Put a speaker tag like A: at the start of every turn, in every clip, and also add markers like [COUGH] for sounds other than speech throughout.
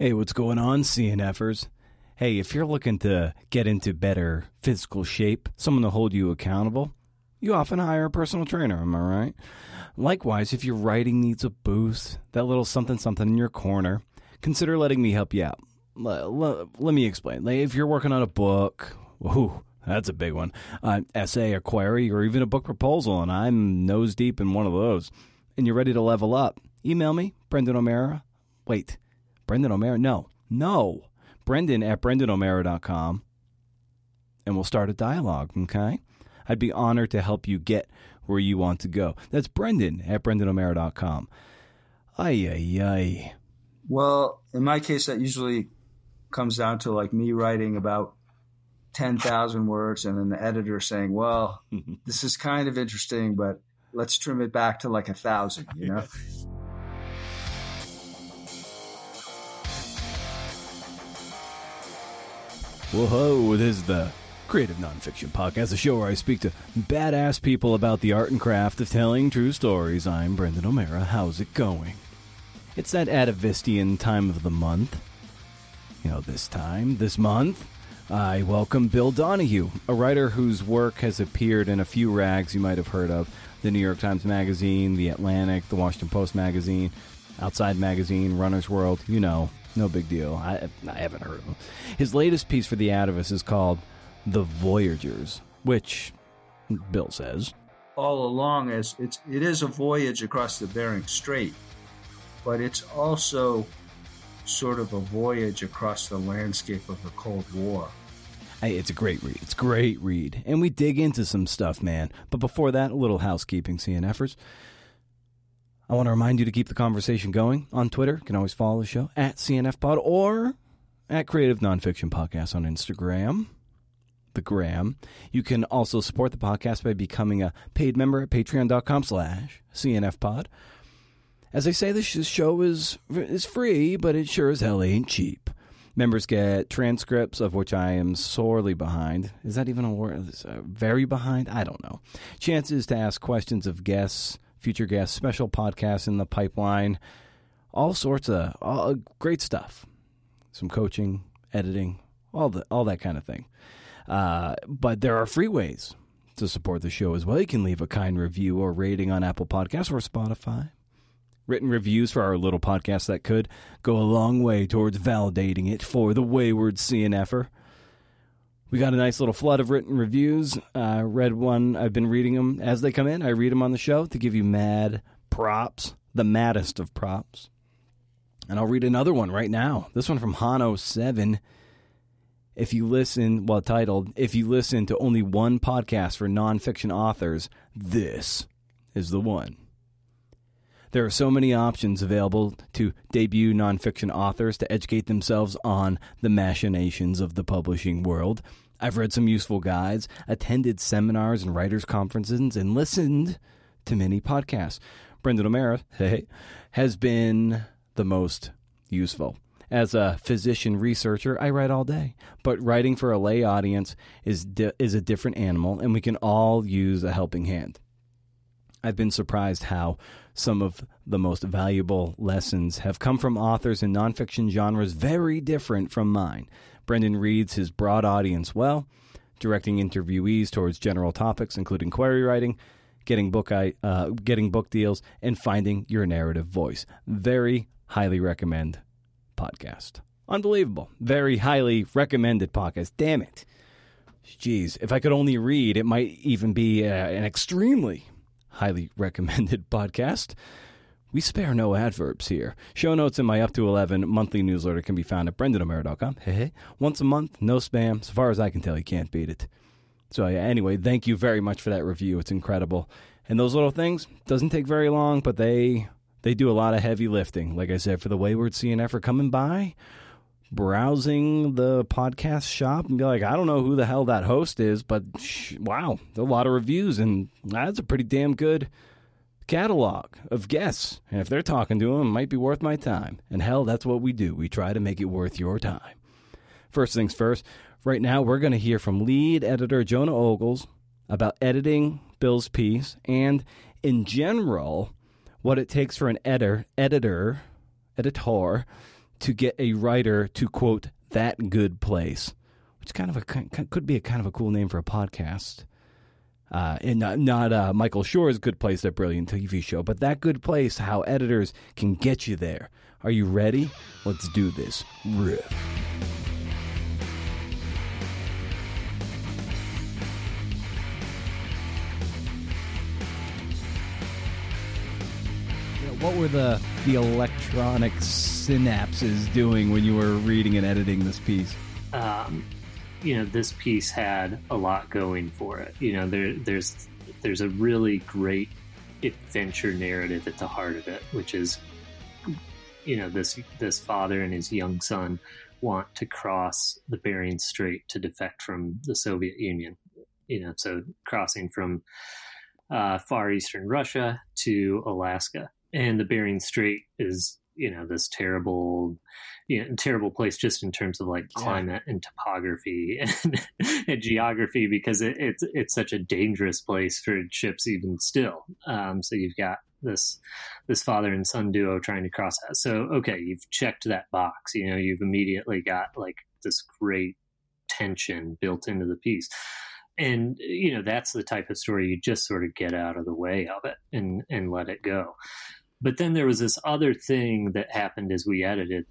A: Hey, what's going on, CNFers? Hey, if you're looking to get into better physical shape, someone to hold you accountable, you often hire a personal trainer, am I right? Likewise, if your writing needs a boost, that little something something in your corner, consider letting me help you out. Let, let, me explain. Like if you're working on a book, whoo, that's a big one, an essay, a query, or even a book proposal, and I'm nose deep in one of those, and you're ready to level up, email me, Brendan O'Meara. Wait, Brendan O'Meara? No, no. Brendan at BrendanO'Meara.com, and we'll start a dialogue, okay? I'd be honored to help you get where you want to go. That's Brendan at BrendanO'Meara.com. Ay, ay, ay.
B: Well, in my case, that usually comes down to like me writing about 10,000 words and then the editor saying, well, [LAUGHS] this is kind of interesting, but let's trim it back to like a thousand, you know? [LAUGHS]
A: Whoa, this is the Creative Nonfiction Podcast, a show where I speak to badass people about the art and craft of telling true stories. I'm Brendan O'Meara. How's it going? It's that atavistian time of the month. You know, this time, this month, I welcome Bill Donahue, a writer whose work has appeared in a few rags you might have heard of the New York Times Magazine, The Atlantic, The Washington Post Magazine, Outside Magazine, Runner's World, you know, no big deal. I, I haven't heard of him. His latest piece for The Atavist is called The Voyagers, which, Bill says,
B: all along as it's it is a voyage across the Bering Strait, but it's also sort of a voyage across the landscape of the Cold War.
A: Hey, it's a great read. It's a great read. And we dig into some stuff, man. But before that, a little housekeeping CNFers. I want to remind you to keep the conversation going on Twitter. You can always follow the show at CNFPod or at Creative Nonfiction Podcast on Instagram. The Gram. You can also support the podcast by becoming a paid member at patreon.com slash CNFPod. As I say, this show is is free, but it sure as hell ain't cheap. Members get transcripts of which I am sorely behind. Is that even a word? Very behind? I don't know. Chances to ask questions of guests, future guests, special podcasts in the pipeline, all sorts of all, great stuff. Some coaching, editing, all the all that kind of thing. Uh, but there are free ways to support the show as well. You can leave a kind review or rating on Apple Podcasts or Spotify written reviews for our little podcast that could go a long way towards validating it for the wayward CNFer. We got a nice little flood of written reviews. I uh, read one. I've been reading them as they come in. I read them on the show to give you mad props, the maddest of props. And I'll read another one right now. This one from Hano7. If you listen, well, titled, If You Listen to Only One Podcast for Nonfiction Authors, this is the one. There are so many options available to debut nonfiction authors to educate themselves on the machinations of the publishing world. I've read some useful guides, attended seminars and writers' conferences, and listened to many podcasts. Brendan O'Meara hey, has been the most useful. As a physician researcher, I write all day, but writing for a lay audience is di- is a different animal, and we can all use a helping hand. I've been surprised how some of the most valuable lessons have come from authors in nonfiction genres very different from mine. Brendan reads his broad audience well, directing interviewees towards general topics, including query writing, getting book uh, getting book deals, and finding your narrative voice. Very highly recommend podcast. Unbelievable. Very highly recommended podcast. Damn it. Jeez, if I could only read, it might even be uh, an extremely highly [LAUGHS] recommended podcast. We spare no adverbs here. Show notes in my up to 11 monthly newsletter can be found at brendanomeara.com. Hey, hey. Once a month, no spam. So far as I can tell, you can't beat it. So, yeah, anyway, thank you very much for that review. It's incredible. And those little things doesn't take very long, but they they do a lot of heavy lifting. Like I said, for the Wayward CNF for coming by, browsing the podcast shop and be like, I don't know who the hell that host is, but sh- wow, a lot of reviews, and that's a pretty damn good catalog of guests. And if they're talking to them, it might be worth my time. And hell, that's what we do. We try to make it worth your time. First things first, right now we're going to hear from lead editor Jonah Ogles about editing Bill's piece and, in general, what it takes for an editor, editor, editor to get a writer to quote that good place, which kind of a could be a kind of a cool name for a podcast. Uh, and not, not uh, Michael Schur's Good Place, that brilliant TV show, but that good place, how editors can get you there. Are you ready? Let's do this. Riff. What were the the electronic synapses doing when you were reading and editing this piece?
C: Um, you know, this piece had a lot going for it. You know, there there's there's a really great adventure narrative at the heart of it, which is you know this this father and his young son want to cross the Bering Strait to defect from the Soviet Union. You know, so crossing from uh, far eastern Russia to Alaska, and the Bering Strait is you know this terrible you know, terrible place just in terms of like climate yeah. and topography [LAUGHS] and, and geography because it, it's it's such a dangerous place for ships even still. Um, so you've got this this father and son duo trying to cross that. So okay you've checked that box you know you've immediately got like this great tension built into the piece and you know that's the type of story you just sort of get out of the way of it and and let it go. But then there was this other thing that happened as we edited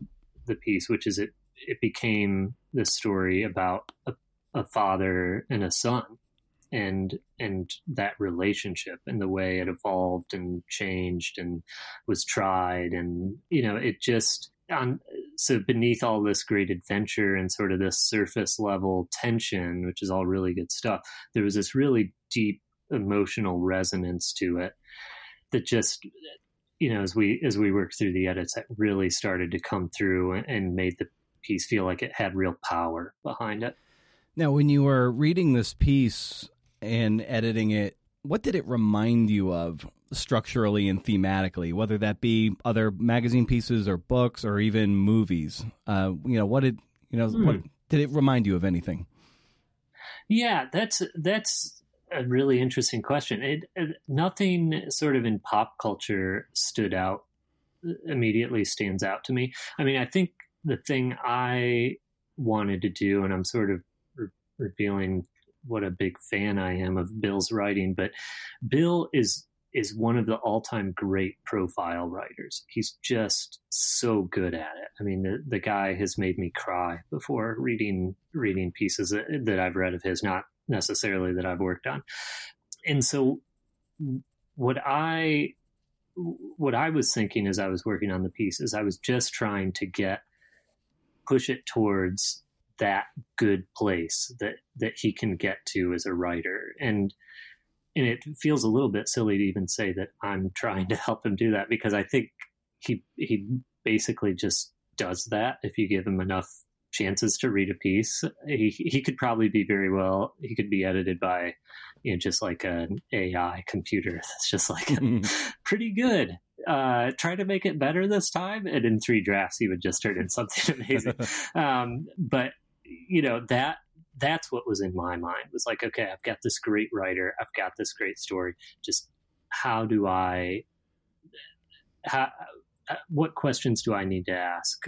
C: the piece, which is it it became the story about a, a father and a son and and that relationship and the way it evolved and changed and was tried and you know it just on so beneath all this great adventure and sort of this surface level tension which is all really good stuff there was this really deep emotional resonance to it that just you know, as we as we worked through the edits, that really started to come through and made the piece feel like it had real power behind it.
A: Now, when you were reading this piece and editing it, what did it remind you of structurally and thematically, whether that be other magazine pieces or books or even movies? Uh, you know, what did you know? Hmm. What did it remind you of anything?
C: Yeah, that's that's a really interesting question. It, it, nothing sort of in pop culture stood out immediately stands out to me. I mean, I think the thing I wanted to do, and I'm sort of re- revealing what a big fan I am of Bill's writing, but Bill is is one of the all-time great profile writers. He's just so good at it. I mean, the the guy has made me cry before reading reading pieces that, that I've read of his, not necessarily that I've worked on. And so what I what I was thinking as I was working on the piece is I was just trying to get push it towards that good place that that he can get to as a writer and and it feels a little bit silly to even say that I'm [LAUGHS] trying to help him do that because I think he he basically just does that if you give him enough chances to read a piece. He he could probably be very well. He could be edited by, you know, just like an AI computer [LAUGHS] that's just like [LAUGHS] pretty good. Uh, try to make it better this time, and in three drafts, he would just turn in something amazing. um, but you know that that's what was in my mind was like, okay, I've got this great writer, I've got this great story. Just how do I? How, uh, what questions do I need to ask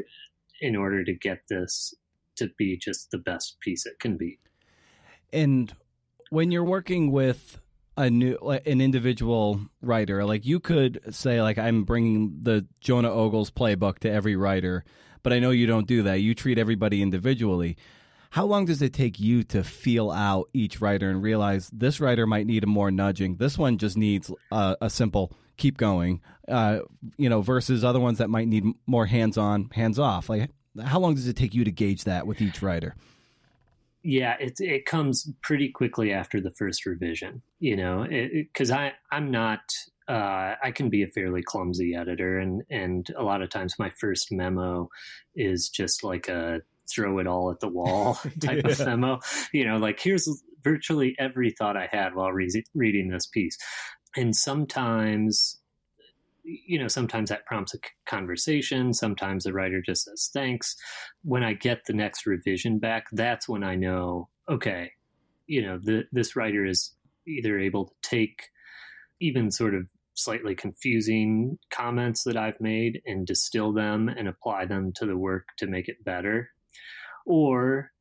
C: in order to get this to be just the best piece it can be.
A: And when you're working with a new an individual writer, like you could say like I'm bringing the Jonah Ogles playbook to every writer, but I know you don't do that. You treat everybody individually. How long does it take you to feel out each writer and realize this writer might need a more nudging? This one just needs a, a simple keep going, uh, you know, versus other ones that might need more hands on, hands off. Like, how long does it take you to gauge that with each writer?
C: Yeah, it it comes pretty quickly after the first revision, you know, because I I'm not uh, I can be a fairly clumsy editor, and and a lot of times my first memo is just like a throw it all at the wall [LAUGHS] [LAUGHS] type yeah. of memo. You know, like here's virtually every thought I had while re- reading this piece, and sometimes you know, sometimes that prompts a conversation. Sometimes the writer just says thanks. When I get the next revision back, that's when I know, okay, you know, the, this writer is either able to take even sort of slightly confusing comments that I've made and distill them and apply them to the work to make it better. Or,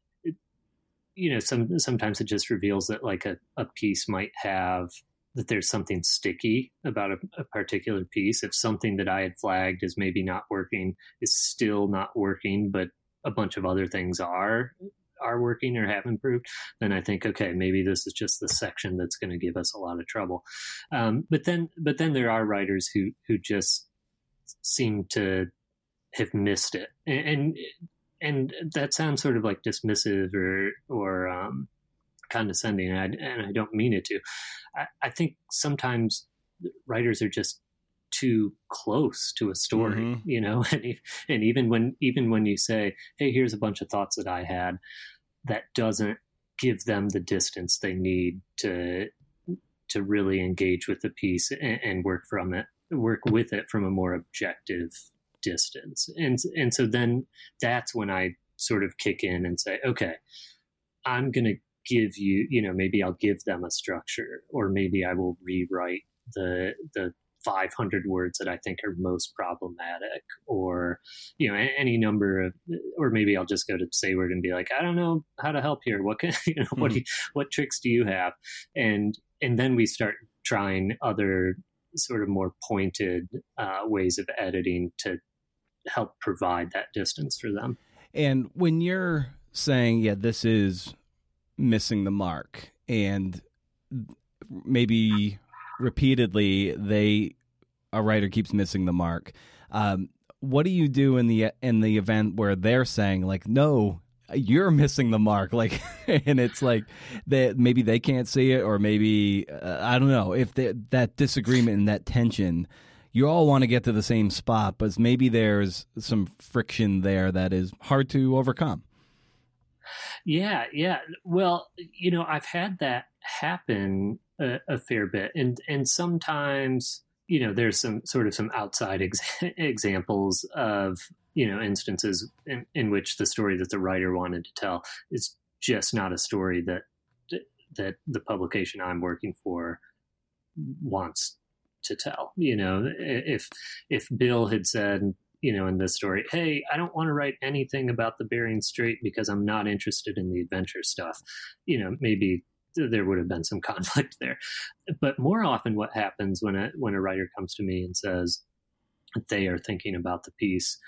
C: you know, some sometimes it just reveals that like a, a piece might have that there's something sticky about a, a, particular piece. If something that I had flagged as maybe not working is still not working, but a bunch of other things are, are working or have improved, then I think, okay, maybe this is just the section that's going to give us a lot of trouble. Um, but then, but then there are writers who who just seem to have missed it, and and, and that sounds sort of like dismissive or or um, condescending, and I, and I don't mean it to. I, I think sometimes writers are just too close to a story, mm-hmm. you know, [LAUGHS] and, and even when even when you say, "Hey, here's a bunch of thoughts that I had," that doesn't give them the distance they need to to really engage with the piece and, and work from it, work with it from a more objective distance, and and so then that's when I sort of kick in and say, "Okay, I'm going to give you, you know, maybe I'll give them a structure, or maybe I will rewrite the the 500 words that I think are most problematic, or you know, any number of, or maybe I'll just go to Seyward and be like, I don't know how to help here. What can [LAUGHS] you know? Mm-hmm. What you, what tricks do you have? And and then we start trying other sort of more pointed uh, ways of editing to help provide that distance for them.
A: And when you're saying, yeah, this is missing the mark, and maybe repeatedly they a writer keeps missing the mark. Um, what do you do in the in the event where they're saying like, no, you're missing the mark, [LAUGHS] like, and it's like that maybe they can't see it, or maybe uh, I don't know if they, that disagreement and that tension. You all want to get to the same spot, but maybe there's some friction there that is hard to overcome.
C: Yeah, yeah. Well, you know, I've had that happen a, a fair bit, and and sometimes you know there's some sort of some outside ex- [LAUGHS] examples of you know instances in, in which the story that the writer wanted to tell is just not a story that that the publication I'm working for wants to tell. You know, if if Bill had said, you know, in this story, hey, I don't want to write anything about the Bering Strait because I'm not interested in the adventure stuff. You know, maybe there would have been some [LAUGHS] conflict there. But more often, what happens when a when a writer comes to me and says they are thinking about the piece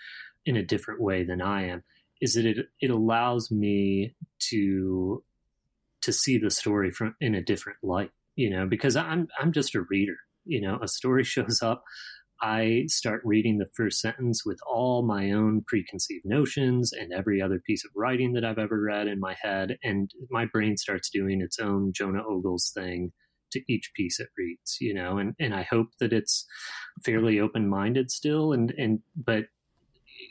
C: in a different way than I am, is that it it allows me to to see the story from in a different light. You know, because I'm I'm just a reader. You know, a story [LAUGHS] shows up. I start reading the first sentence with all my own preconceived notions and every other piece of writing that I've ever read in my head, and my brain starts doing its own Jonah Ogles thing to each piece it reads, you know, and, and I hope that it's fairly open minded still and, and but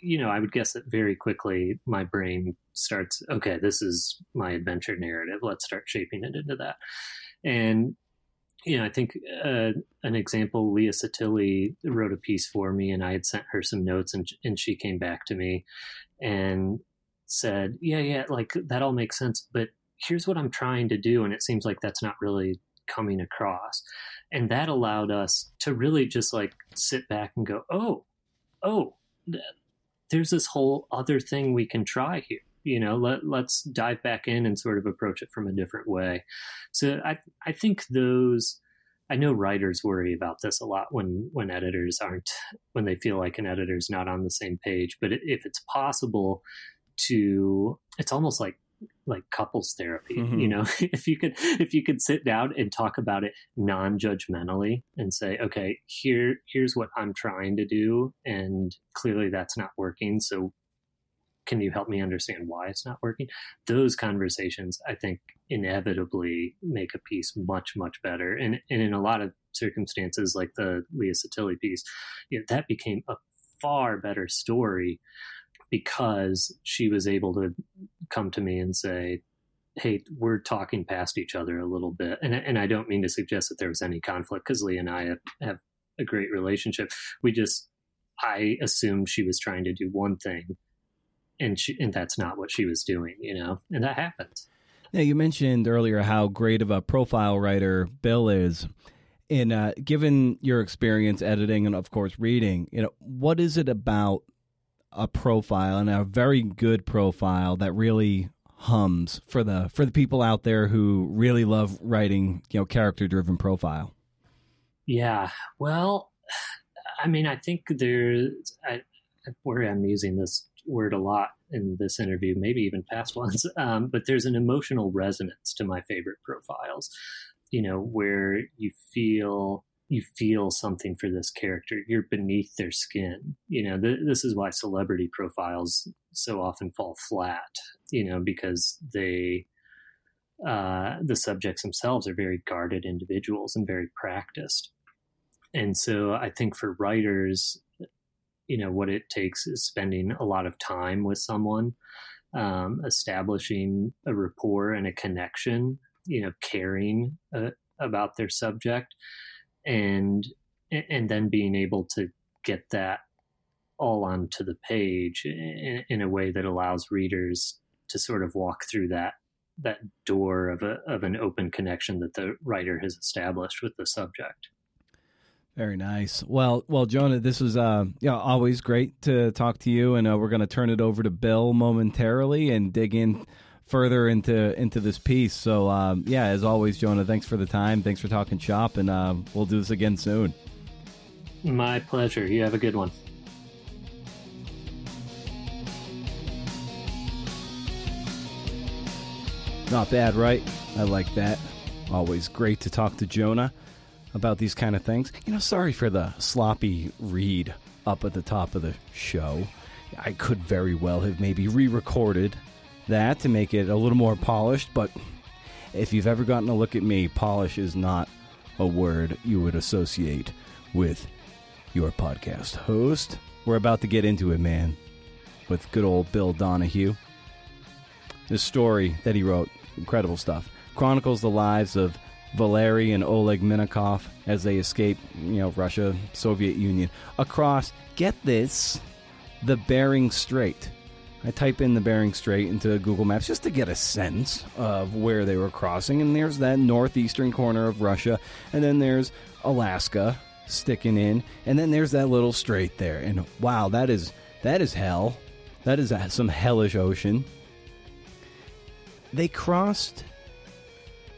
C: you know, I would guess that very quickly my brain starts, okay, this is my adventure narrative. Let's start shaping it into that. And you know, I think uh, an example, Leah Sottile wrote a piece for me, and I had sent her some notes, and and she came back to me and said, "Yeah, yeah, like that all makes sense, but here's what I'm trying to do, and it seems like that's not really coming across." And that allowed us to really just like sit back and go, "Oh, oh, there's this whole other thing we can try here." You know let, let's dive back in and sort of approach it from a different way so i i think those i know writers worry about this a lot when when editors aren't when they feel like an editor's not on the same page but if it's possible to it's almost like like couples therapy mm-hmm. you know [LAUGHS] if you could if you could sit down and talk about it non-judgmentally and say okay here here's what i'm trying to do and clearly that's not working so can you help me understand why it's not working? Those conversations, I think, inevitably make a piece much, much better. And, and in a lot of circumstances, like the Leah Sottile piece, you know, that became a far better story because she was able to come to me and say, hey, we're talking past each other a little bit. And, and I don't mean to suggest that there was any conflict because Leah and I have, have a great relationship. We just, I assumed she was trying to do one thing and she, and that's not what she was doing, you know, and that happens.
A: Now you mentioned earlier how great of a profile writer Bill is. in uh, given your experience editing and of course reading, you know, what is it about a profile and a very good profile that really hums for the for the people out there who really love writing, you know, character driven profile?
C: Yeah, well, I mean, I think there's I, where I'm using this word a lot in this interview, maybe even past [LAUGHS] ones, um, but there's an emotional resonance to my favorite profiles you know, where you feel you feel something for this character. You're beneath their skin. You know, th- this is why celebrity profiles so often fall flat. You know, because they uh, the subjects themselves are very guarded individuals and very practiced. And so I think for writers, you know, what it takes is spending a lot of time with someone, um, establishing a rapport and a connection you know caring uh, about their subject and and then being able to get that all onto the page in, in, a way that allows readers to sort of walk through that that door of a of an open connection that the writer has established with the subject.
A: Very nice. Well, well, Jonah, this was uh, know, always great to talk to you, and uh, we're going to turn it over to Bill momentarily and dig in further into into this piece. So um, yeah, as always, Jonah, thanks for the time. Thanks for talking shop, and uh, we'll do this again soon.
C: My pleasure. You have a good one.
A: Not bad, right? I like that. Always great to talk to Jonah about these kind of things. You know, sorry for the sloppy read up at the top of the show. I could very well have maybe re recorded that to make it a little more polished. But if you've ever gotten a look at me, polish is not a word you would associate with your podcast host. We're about to get into it, man, with good old Bill Donahue. This story that he wrote, incredible stuff, chronicles the lives of Valery and Oleg Minakov as they escape, you know, Russia, Soviet Union, across, get this, the Bering Strait. I type in the Bering Strait into Google Maps just to get a sense of where they were crossing. And there's that northeastern corner of Russia. And then there's Alaska sticking in. And then there's that little strait there. And wow, that is that is hell. That is some hellish ocean. They crossed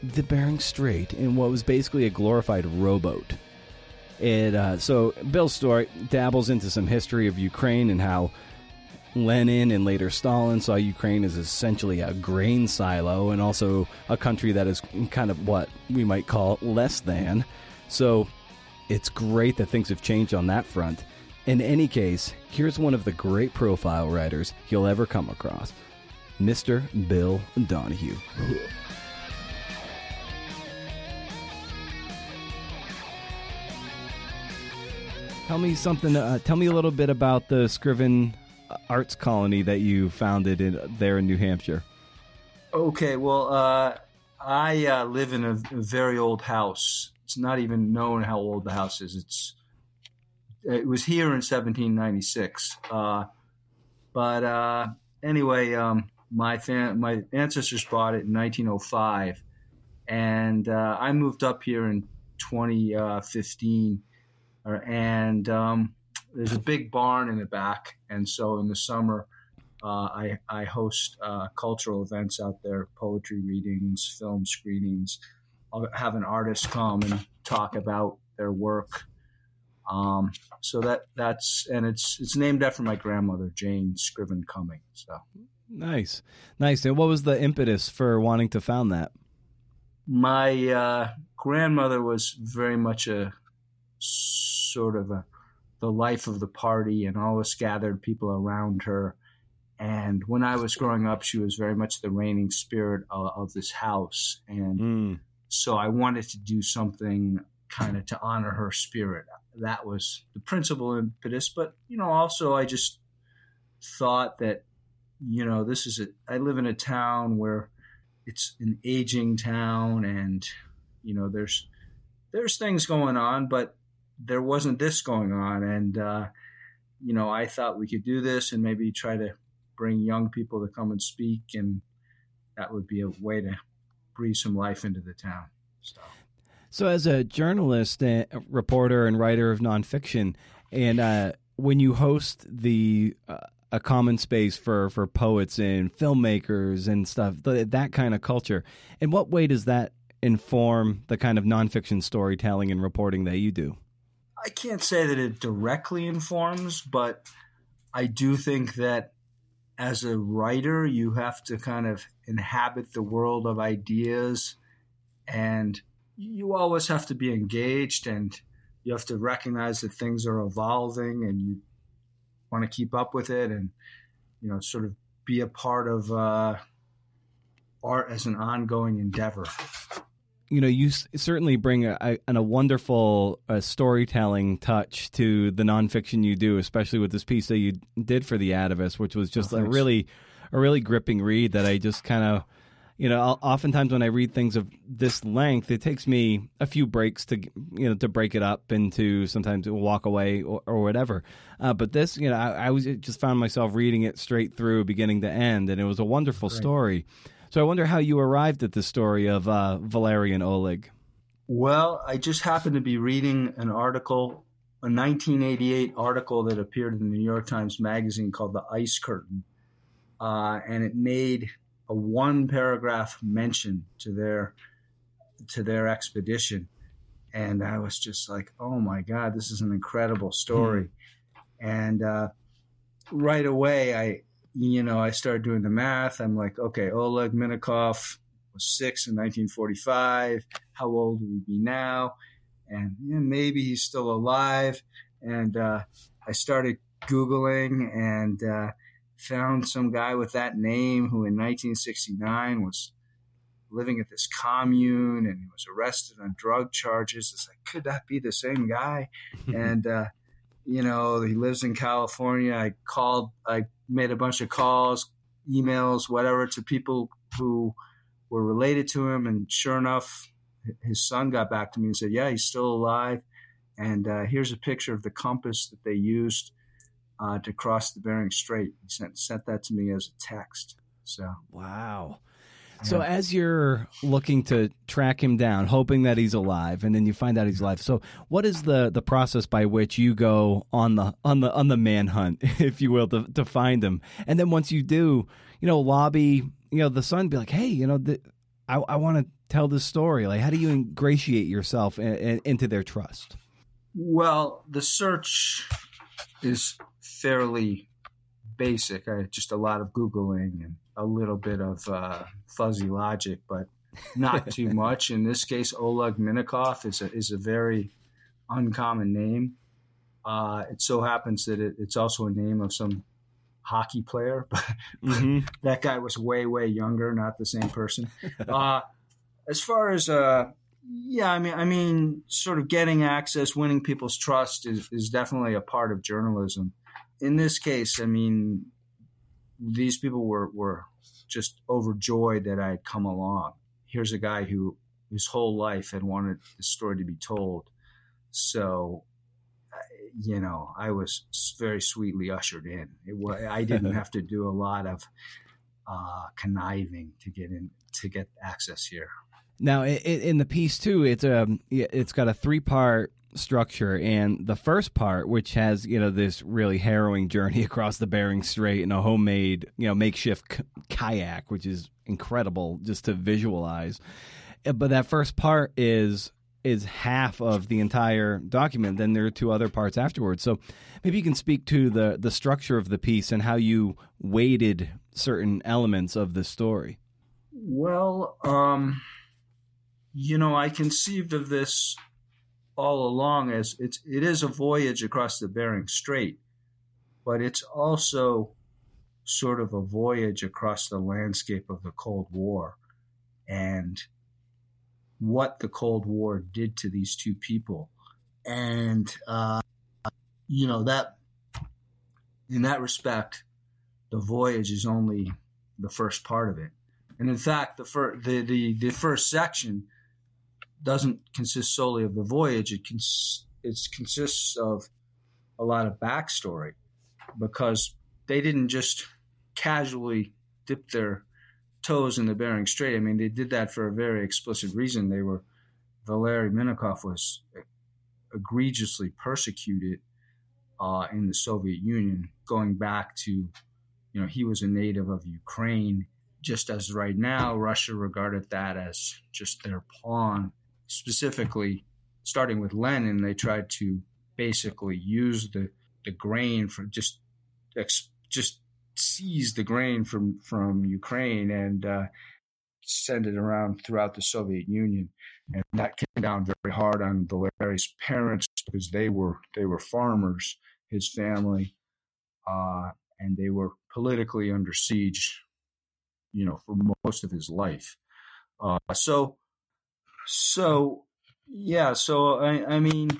A: the Bering Strait in what was basically a glorified rowboat. It, uh, so Bill's story dabbles into some history of Ukraine and how Lenin and later Stalin saw Ukraine as essentially a grain silo and also a country that is kind of what we might call less than. So it's great that things have changed on that front. In any case, here's one of the great profile writers you'll ever come across Mr. Bill Donahue. [LAUGHS] tell me something. Uh, tell me a little bit about the Scriven arts colony that you founded in there in New Hampshire?
B: Okay, well, uh, I uh, live in a, very old house. It's not even known how old the house is. It's it was here in 1796. Uh, but uh, anyway, um, my fam- my ancestors bought it in 1905, and uh, I moved up here in 2015, uh, and um, there's a big barn in the back, and so in the summer, uh, I, I host uh, cultural events out there, poetry readings, film screenings. I'll have an artist come and talk about their work. Um, so that that's and it's it's named after my grandmother Jane Scriven Cumming. So
A: nice, nice. And what was the impetus for wanting to found that?
B: My uh, grandmother was very much a sort of a the life of the party and always gathered people around her. And when I was growing up, she was very much the reigning spirit of, of this house. And mm. so I wanted to do something kind of to honor her spirit. That was the principal impetus. But, you know, also I just thought that, you know, this is a, I live in a town where it's an aging town and, you know, there's, there's things going on, but there wasn't this going on. And, uh, you know, I thought we could do this and maybe try to bring young people to come and speak. And that would be a way to breathe some life into the town. So.
A: So, as a journalist, reporter, and writer of nonfiction, and uh, when you host the uh, a common space for for poets and filmmakers and stuff, that kind of culture, in what way does that inform the kind of nonfiction storytelling and reporting that you do?
B: I can't say that it directly informs, but I do think that as a writer, you have to kind of inhabit the world of ideas and you always have to be engaged and you have to recognize that things are evolving and you want to keep up with it and you know sort of be a part of uh, art as an ongoing endeavor
A: you know you s- certainly bring a, a, a wonderful uh, storytelling touch to the nonfiction you do especially with this piece that you did for the Atavist which was just oh, a really a really gripping read that i just kind of you know, oftentimes when I read things of this length, it takes me a few breaks to, you know, to break it up into sometimes walk away or, or whatever. Uh, but this, you know, I, I, was just found myself reading it straight through, beginning to end, and it was a wonderful Great. story. So I wonder how you arrived at the story of uh, Valerian Oleg.
B: Well, I just happened to be reading an article, a 1988 article that appeared in the New York Times Magazine called "The Ice Curtain," uh, and it made a one paragraph mention to their to their expedition and i was just like oh my god this is an incredible story hmm. and uh, right away i you know i started doing the math i'm like okay oleg minakov was six in 1945 how old would he be now and yeah, maybe he's still alive and uh, i started googling and uh, found some guy with that name who in 1969 was living at this commune and he was arrested on drug charges. It's like, could that be the same guy? [LAUGHS] and, uh, you know, he lives in California. I called, I made a bunch of calls, emails, whatever, to people who were related to him. And sure enough, his son got back to me and said, yeah, he's still alive. And uh, here's a picture of the compass that they used uh, to cross the Bering Strait. He sent sent that to me as a text. So
A: wow. So as you're looking to track him down, hoping that he's alive, and then you find out he's alive. So what is the, the process by which you go on the on the on the manhunt, [LAUGHS] if you will, to, to find him? And then once you do, you know, lobby, you know, the son, be like, hey, you know, the, I, I want to tell this story. Like, how do you ingratiate yourself in, in, into their trust?
B: Well, the search is fairly basic. I just a lot of googling and a little bit of uh, fuzzy logic, but not too [LAUGHS] much. In this case, Oleg Minakov is a is a very uncommon name. Uh, it so happens that it, it's also a name of some hockey player, [LAUGHS] but mm-hmm. that guy was way way younger, not the same person. [LAUGHS] Uh, as far as uh, yeah, I mean, I mean, sort of getting access, winning people's trust is is definitely a part of journalism in this case, I mean, these people were, were just overjoyed that I had come along. Here's a guy who his whole life had wanted the story to be told. So, you know, I was very sweetly ushered in. It, I didn't [LAUGHS] have to do a lot of uh, conniving to get in to get access here.
A: Now, in the piece too, it's um, it's got a three part structure and the first part which has you know this really harrowing journey [LAUGHS] across the Bering Strait in a homemade you know makeshift kayak which is incredible just to visualize. Uh, but that first part is is half of the entire document. Then there are two other parts afterwards. So maybe you can speak to the the structure of the piece and how you weighted certain elements of the story.
B: Well um you know i conceived of this all along as it's it is a voyage across the Bering Strait, but it's also sort of a voyage across the landscape of the Cold War and what the Cold War did to these two people. And, uh, you know, that in that respect, the voyage is only the first part of it. And in fact, the, fir- the, the, the first section doesn't consist solely of the voyage. It, cons- it consists of a lot of backstory because they didn't just casually dip their toes in the Bering Strait. I mean, they did that for a very explicit reason. They were Valery Minakov was egregiously persecuted uh, in the Soviet Union, going back to, you know, he was a native of Ukraine, just as right now Russia regarded that as just their pawn. Specifically, starting with Lenin, they tried to basically use the, the grain for just just seize the grain from from Ukraine and uh, send it around throughout the Soviet Union, and that came down very hard on Valery's parents because they were they were farmers, his family, uh, and they were politically under siege, you know, for most of his life. Uh, so, so yeah, so I, I mean,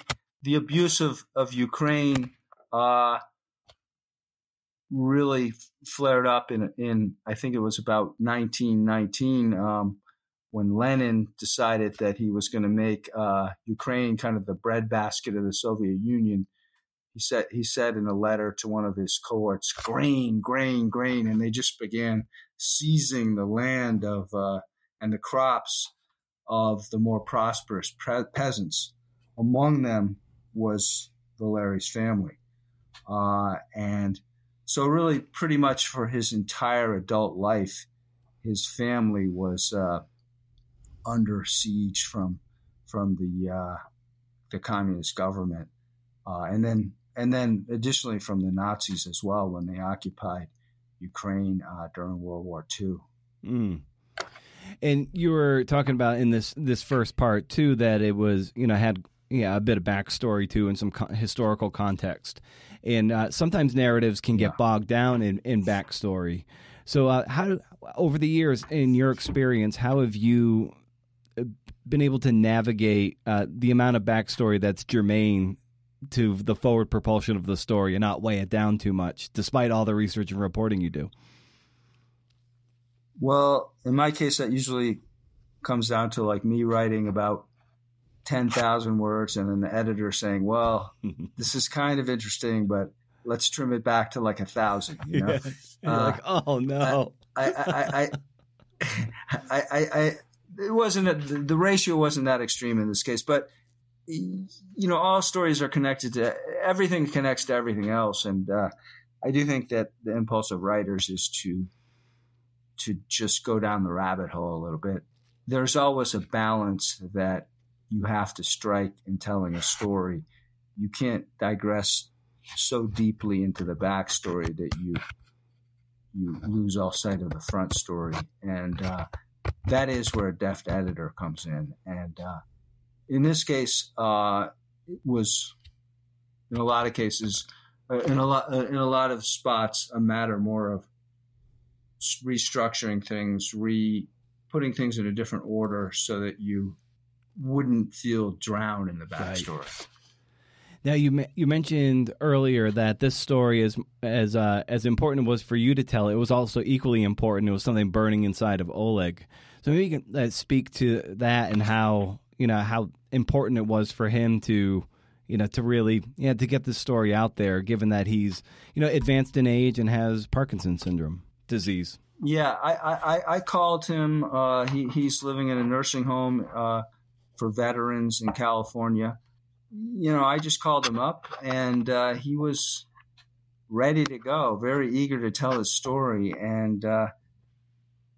B: the abuse of of Ukraine. Uh, really flared up in in I think it was about 1919 um, when Lenin decided that he was going to make uh, Ukraine kind of the breadbasket of the Soviet Union. He said he said in a letter to one of his cohorts, "Grain, grain, grain," and they just began seizing the land of uh, and the crops of the more prosperous pre- peasants. Among them was Valery's family, uh, and so really, pretty much for his entire adult life, his family was uh, under siege from from the uh, the communist government, uh, and then and then additionally from the Nazis as well when they occupied Ukraine uh, during World War II.
A: Mm. And you were talking about in this this first part too that it was you know had yeah a bit of backstory too and some co- historical context and uh, sometimes narratives can get yeah. bogged down in, in backstory. So, uh, how over the years, in your experience, how have you uh, been able to navigate uh, the amount of backstory that's germane to the forward propulsion of the story and not weigh it down too much, despite all the research and reporting you do?
B: Well, in my case, that usually comes down to like me writing about 10,000 words and then the editor saying, well, [LAUGHS] this is kind of interesting, but let's trim it back to like a thousand, you know? [LAUGHS]
A: Yeah. Uh, like, oh no.
B: I, I, I, I, I, [LAUGHS] it wasn't, a, the ratio wasn't that extreme in this case, but you know, all stories are connected to everything connects to everything else. And, uh, I do think that the impulse of writers is to, to just go down the rabbit hole a little bit. There's always a balance that you have to strike in telling a story. You can't digress so deeply into the backstory that you you lose all sight of the front story, and uh, that is where a deft editor comes in. And uh, in this case, uh, it was in a lot of cases, uh, in a lot uh, in a lot of spots, a matter more of restructuring things, re putting things in a different order so that you wouldn't feel drowned in the backstory. Right.
A: Now you you mentioned earlier that this story is as uh, as important it was for you to tell. It was also equally important. It was something burning inside of Oleg. So maybe you can uh, speak to that and how you know how important it was for him to you know to really yeah to get this story out there, given that he's you know advanced in age and has Parkinson's syndrome disease.
B: Yeah, I I, I called him. Uh, he he's living in a nursing home uh, for veterans in California. You know, I just called him up and uh, he was ready to go, very eager to tell his story. And uh,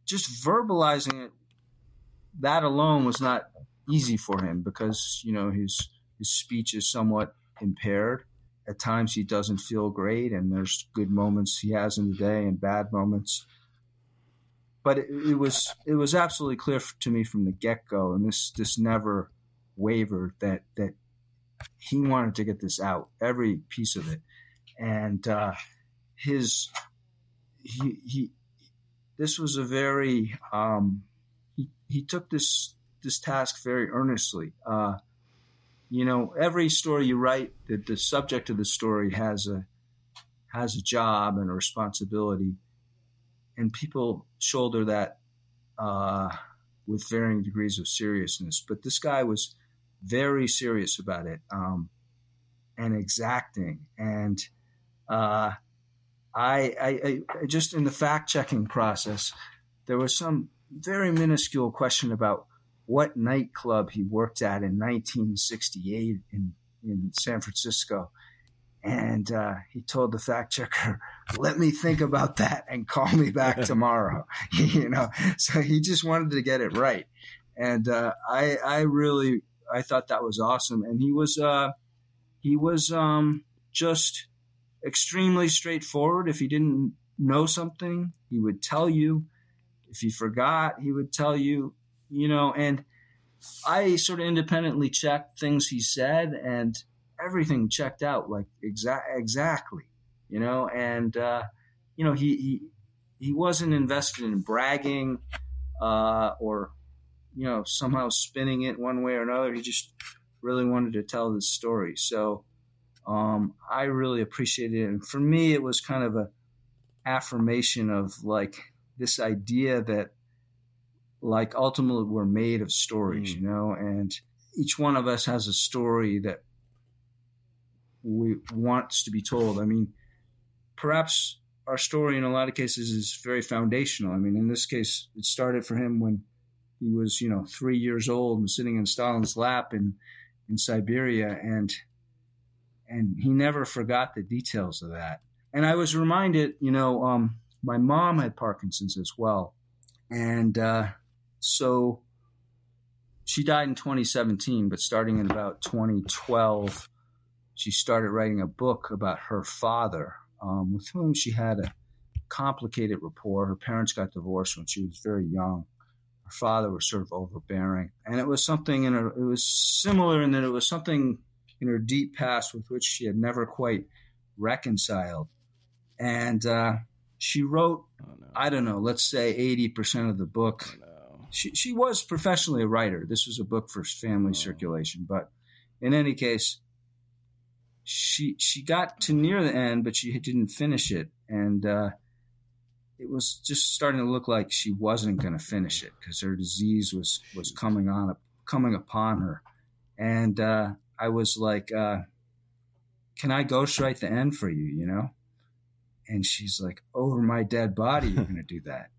B: just verbalizing it, that alone was not easy for him because, you know, his, his speech is somewhat impaired. At times he doesn't feel great, and there's good moments he has in the day and bad moments but it, it, was it was absolutely clear to me from the get go, and this this never wavered that that he wanted to get this out, every piece of it, and uh, his he he this was a very um, he he took this this task very earnestly. Uh, you know, every story you write, the, the subject of the story has a has a job and a responsibility and people shoulder that uh, with varying degrees of seriousness. But this guy was very serious about it um, and exacting. And uh, I, I, I, just in the fact checking process, there was some very minuscule question about what nightclub he worked at in 1968 in, in San Francisco. And uh, he told the fact checker, let me think about that and call me back [LAUGHS] tomorrow. [LAUGHS] you know, so he just wanted to get it right. And uh, I, I really, I thought that was awesome. And he was, uh, he was um, just extremely straightforward. If he didn't know something, he would tell you. If he forgot, he would tell you, you know, and I sort of independently checked things he said and everything checked out like exact exactly, you know, and uh, you know, he he he wasn't invested in bragging uh, or you know, somehow spinning it one way or another. He just really wanted to tell this story. So um, I really appreciated it. And for me, it was kind of a affirmation of like this idea that like ultimately we're made of stories, mm. you know, and each one of us has a story that we wants to be told. I mean, perhaps our story in a lot of cases is very foundational. I mean, in this case, it started for him when he was, you know, three years old and sitting in Stalin's lap in in Siberia, and and he never forgot the details of that. And I was reminded, you know, um, my mom had Parkinson's as well, and uh, so she died in 2017. But starting in about 2012, she started writing a book about her father, um, with whom she had a complicated rapport. Her parents got divorced when she was very young. Her father was sort of overbearing, and it was something in her. It was similar in that it was something in her deep past with which she had never quite reconciled. And uh, she wrote, oh, no. I don't know, let's say 80% of the book. Oh, no. She, she was professionally a writer. This was a book for family oh. circulation. But in any case, she she got to near the end, but she didn't finish it. And uh, it was just starting to look like she wasn't going to finish it because her disease was was coming on coming upon her. And uh, I was like, uh, "Can I ghostwrite the end for you?" You know, and she's like, "Over my dead body, you're [LAUGHS] going to do that."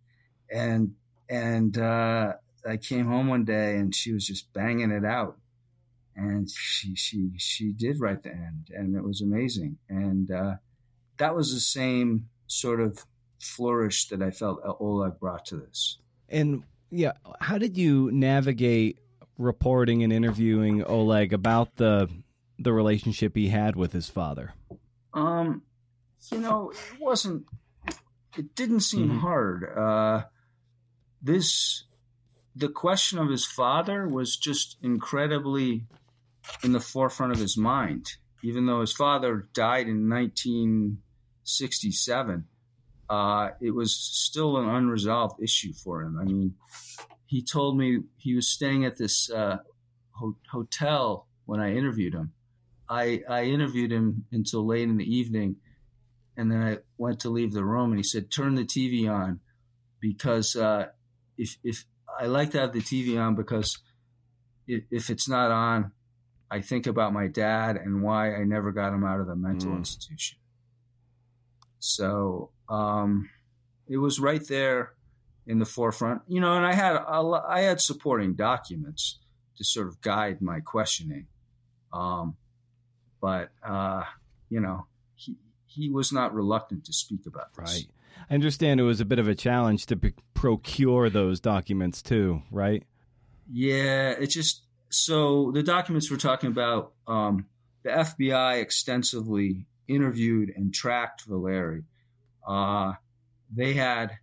B: And and uh, I came home one day, and she was just banging it out, and she she she did write the end, and it was amazing. And uh, that was the same sort of flourish that I felt Oleg brought to this.
A: And yeah, how did you navigate reporting and interviewing Oleg about the the relationship he had with his father?
B: Um, you know, it wasn't. It didn't seem mm-hmm. hard. Uh, this, the question of his father was just incredibly in the forefront of his mind. Even though his father died in 1967, uh, it was still an unresolved issue for him. I mean, he told me he was staying at this uh, ho- hotel when I interviewed him. I, I interviewed him until late in the evening, and then I went to leave the room, and he said, "Turn the TV on, because uh, if if I like to have the TV on because if, if, it's not on, I think about my dad and why I never got him out of the mental mm. institution." So um, it was right there in the forefront, you know, and I had a, I had supporting documents to sort of guide my questioning, um, but uh, you know, he he was not reluctant to speak about this.
A: Right. I understand it was a bit of a challenge to procure those documents too, right?
B: Yeah, it just so the documents we're talking about, um, the FBI extensively interviewed and tracked Valeri. Uh, they had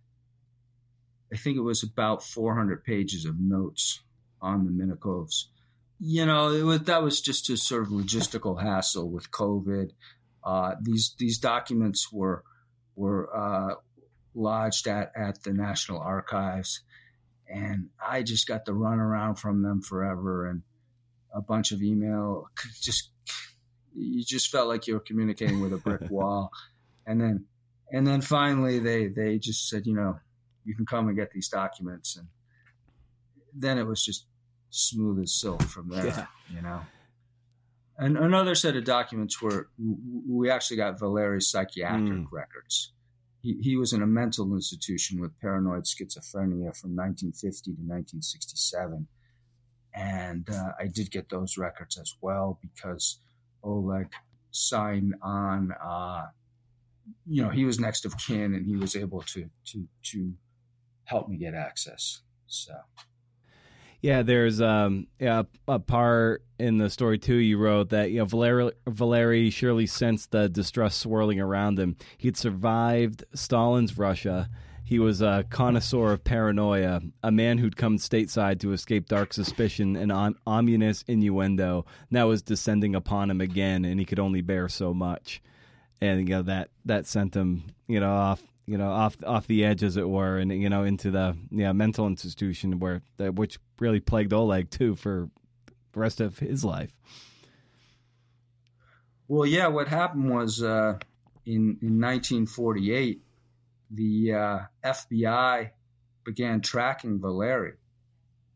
B: I think it was about 400 pages of notes on the Minikovs. You know, it was, that was just a sort of logistical hassle with COVID. Uh, these these documents were were uh, lodged at, at the National Archives, and I just got the run around from them forever and a bunch of email. Just you just felt like you were communicating with a brick [LAUGHS] wall, and then and then finally they they just said, you know, you can come and get these documents and then it was just smooth as silk from there yeah. you know and another set of documents were we actually got valeri's psychiatric mm. records he, he was in a mental institution with paranoid schizophrenia from 1950 to 1967 and uh, I did get those records as well because Oleg signed on. Uh, you know, he was next of kin, and he was able to to to help me get access. So.
A: Yeah, there's um yeah, a part in the story too. You wrote that you know Valeri, Valeri surely sensed the distress swirling around him. He'd survived Stalin's Russia. He was a connoisseur of paranoia, a man who'd come stateside to escape dark suspicion and om- ominous innuendo. Now was descending upon him again, and he could only bear so much. And you know that that sent him, you know, off you know off off the edge as it were and you know into the yeah mental institution where which really plagued Oleg too for the rest of his life.
B: Well, yeah, what happened was uh, in in 1948, the uh, FBI began tracking Valeri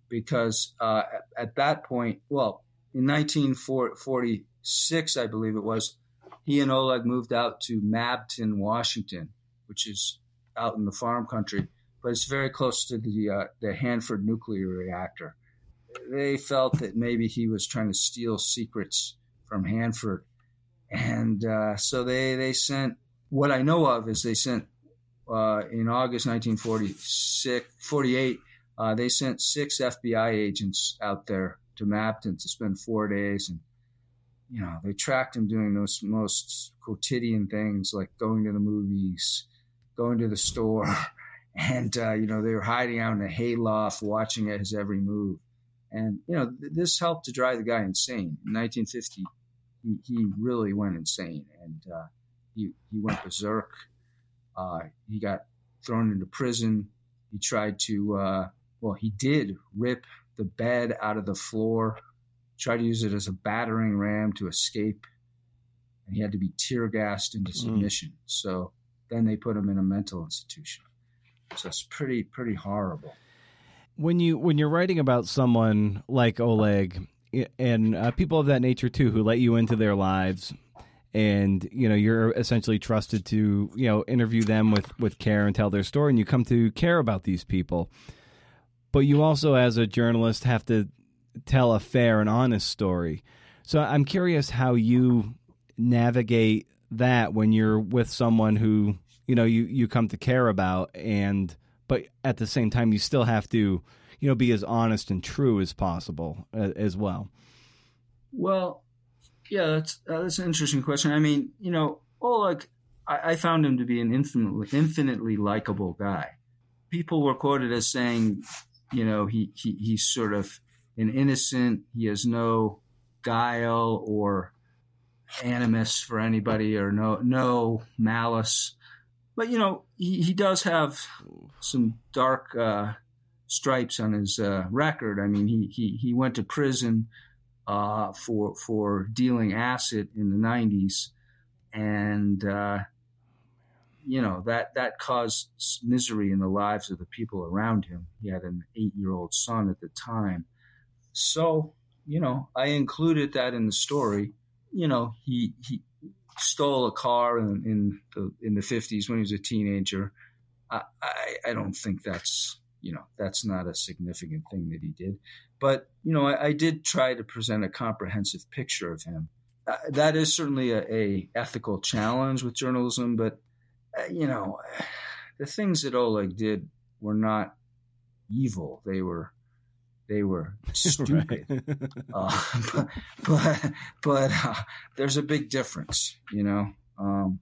B: because uh, at, that point, well, in 1946, I believe it was, he and Oleg moved out to Mabton, Washington, which is out in the farm country, but it's very close to the uh, the Hanford nuclear reactor. They felt that maybe he was trying to steal secrets from Hanford, and uh, so they they sent. What I know of is they sent uh, in August 1946, 48, uh, they sent six FBI agents out there to Mabton to spend four days, and you know they tracked him doing those most quotidian things like going to the movies, going to the store, [LAUGHS] and uh, you know they were hiding out in a hayloft, watching his every move, and you know th- this helped to drive the guy insane. In 1950, he, he really went insane, and uh, he he went berserk. Uh, he got thrown into prison. He tried to, uh, well, he did rip the bed out of the floor, tried to use it as a battering ram to escape, and he had to be tear gassed into mm. submission. Mm. So then they put them in a mental institution. So it's pretty pretty horrible.
A: When you when you're writing about someone like Oleg and uh, people of that nature too, who let you into their lives, and you know you're essentially trusted to you know interview them with with care and tell their story, and you come to care about these people. But you also, as a journalist, have to tell a fair and honest story. So I'm curious how you navigate that when you're with someone who you know you you come to care about and but at the same time you still have to you know be as honest and true as possible uh, as well.
B: Well yeah that's uh, that's an interesting question. I mean you know Oleg I, I found him to be an infinitely infinitely likable guy. People were quoted as saying you know he, he he's sort of an innocent he has no guile or animus for anybody or no no malice. But you know, he, he does have some dark uh, stripes on his uh, record. I mean, he he he went to prison uh, for for dealing acid in the '90s, and uh, you know that that caused misery in the lives of the people around him. He had an eight-year-old son at the time, so you know I included that in the story you know, he he stole a car in, in the in the fifties when he was a teenager. I, I, I don't think that's you know that's not a significant thing that he did, but you know I, I did try to present a comprehensive picture of him. Uh, that is certainly a, a, ethical challenge with journalism, but uh, you know [SIGHS] the things that Oleg did were not evil; they were they were [LAUGHS] stupid. uh, [LAUGHS] but but, but uh, there's a big difference, you know. Um,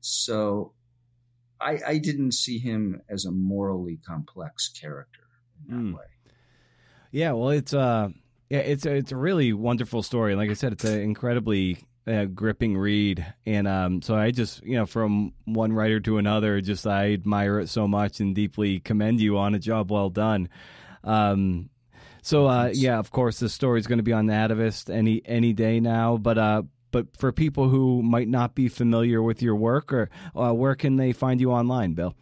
B: so I, I didn't see him as a morally complex character in that mm. way.
A: Yeah, well, it's uh, yeah, it's a, it's a really wonderful story. Like I said, it's an incredibly uh, gripping read, and um, so I just you know from one writer to another, just I admire it so much and deeply commend you on a job well done. Um, so uh, yeah, of course, this story is going to be on the Atavist any any day now. But uh, but for people who might not be familiar with your work, or uh, where can they find you online, Bill?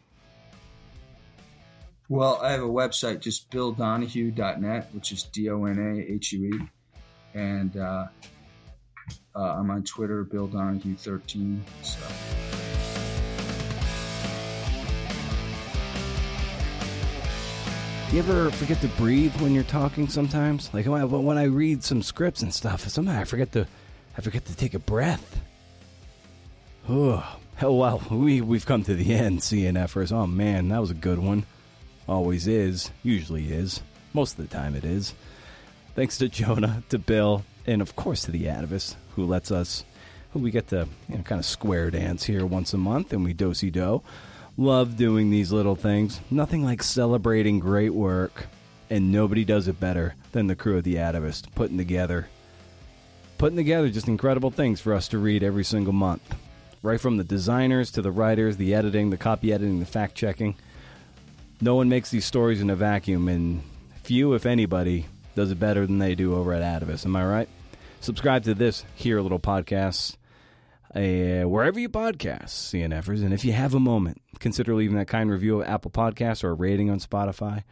B: Well, I have a website, just billdonahue.net, which is D O N A H U E, and uh, uh, I'm on Twitter, Bill Donahue 13. So.
A: You ever forget to breathe when you're talking sometimes? Like when I, when I read some scripts and stuff, sometimes I forget to I forget to take a breath. Oh, hell, well, we we've come to the end, CNFers. Oh man, that was a good one. Always is, usually is, most of the time it is. Thanks to Jonah, to Bill, and of course to the Atavist, who lets us, who we get to you know, kind of square dance here once a month, and we dosey do. Love doing these little things. Nothing like celebrating great work, and nobody does it better than the crew of the Atavist putting together, putting together just incredible things for us to read every single month. Right from the designers to the writers, the editing, the copy editing, the fact checking. No one makes these stories in a vacuum, and few, if anybody, does it better than they do over at Atavist. Am I right? Subscribe to this here little podcast wherever you podcast, CNFers. And if you have a moment, consider leaving that kind review of Apple Podcasts or a rating on Spotify.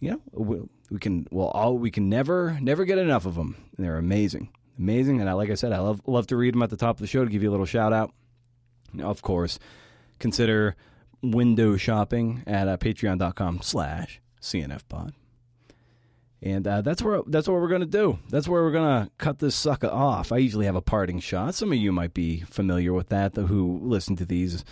A: You know, we, we can well all we can never never get enough of them. They're amazing, amazing. And I, like I said, I love love to read them at the top of the show to give you a little shout out. Of course, consider window shopping at uh, patreon.com slash cnfpod and uh, that's where that's what we're gonna do. That's where we're gonna cut this sucker off. I usually have a parting shot. Some of you might be familiar with that, who listen to these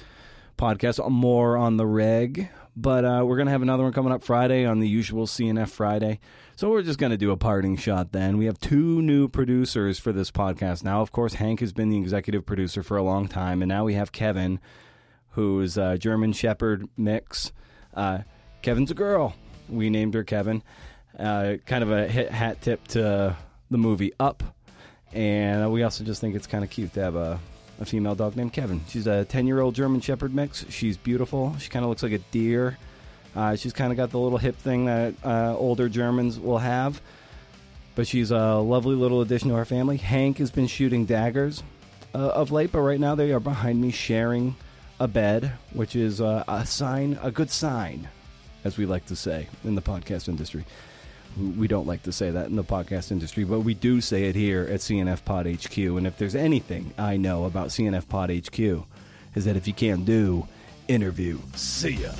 A: podcasts more on the reg. But uh, we're gonna have another one coming up Friday on the usual CNF Friday. So we're just gonna do a parting shot. Then we have two new producers for this podcast now. Of course, Hank has been the executive producer for a long time, and now we have Kevin, who's a German Shepherd mix. Uh, Kevin's a girl. We named her Kevin uh, kind of a hit hat tip to the movie Up. And we also just think it's kind of cute to have a, a female dog named Kevin. She's a 10 year old German Shepherd mix. She's beautiful. She kind of looks like a deer. Uh, she's kind of got the little hip thing that uh, older Germans will have. But she's a lovely little addition to our family. Hank has been shooting daggers uh, of late, but right now they are behind me sharing a bed, which is uh, a sign, a good sign, as we like to say in the podcast industry we don't like to say that in the podcast industry, but we do say it here at CNF Pod HQ. And if there's anything I know about CNF Pod HQ, is that if you can't do, interview. See ya.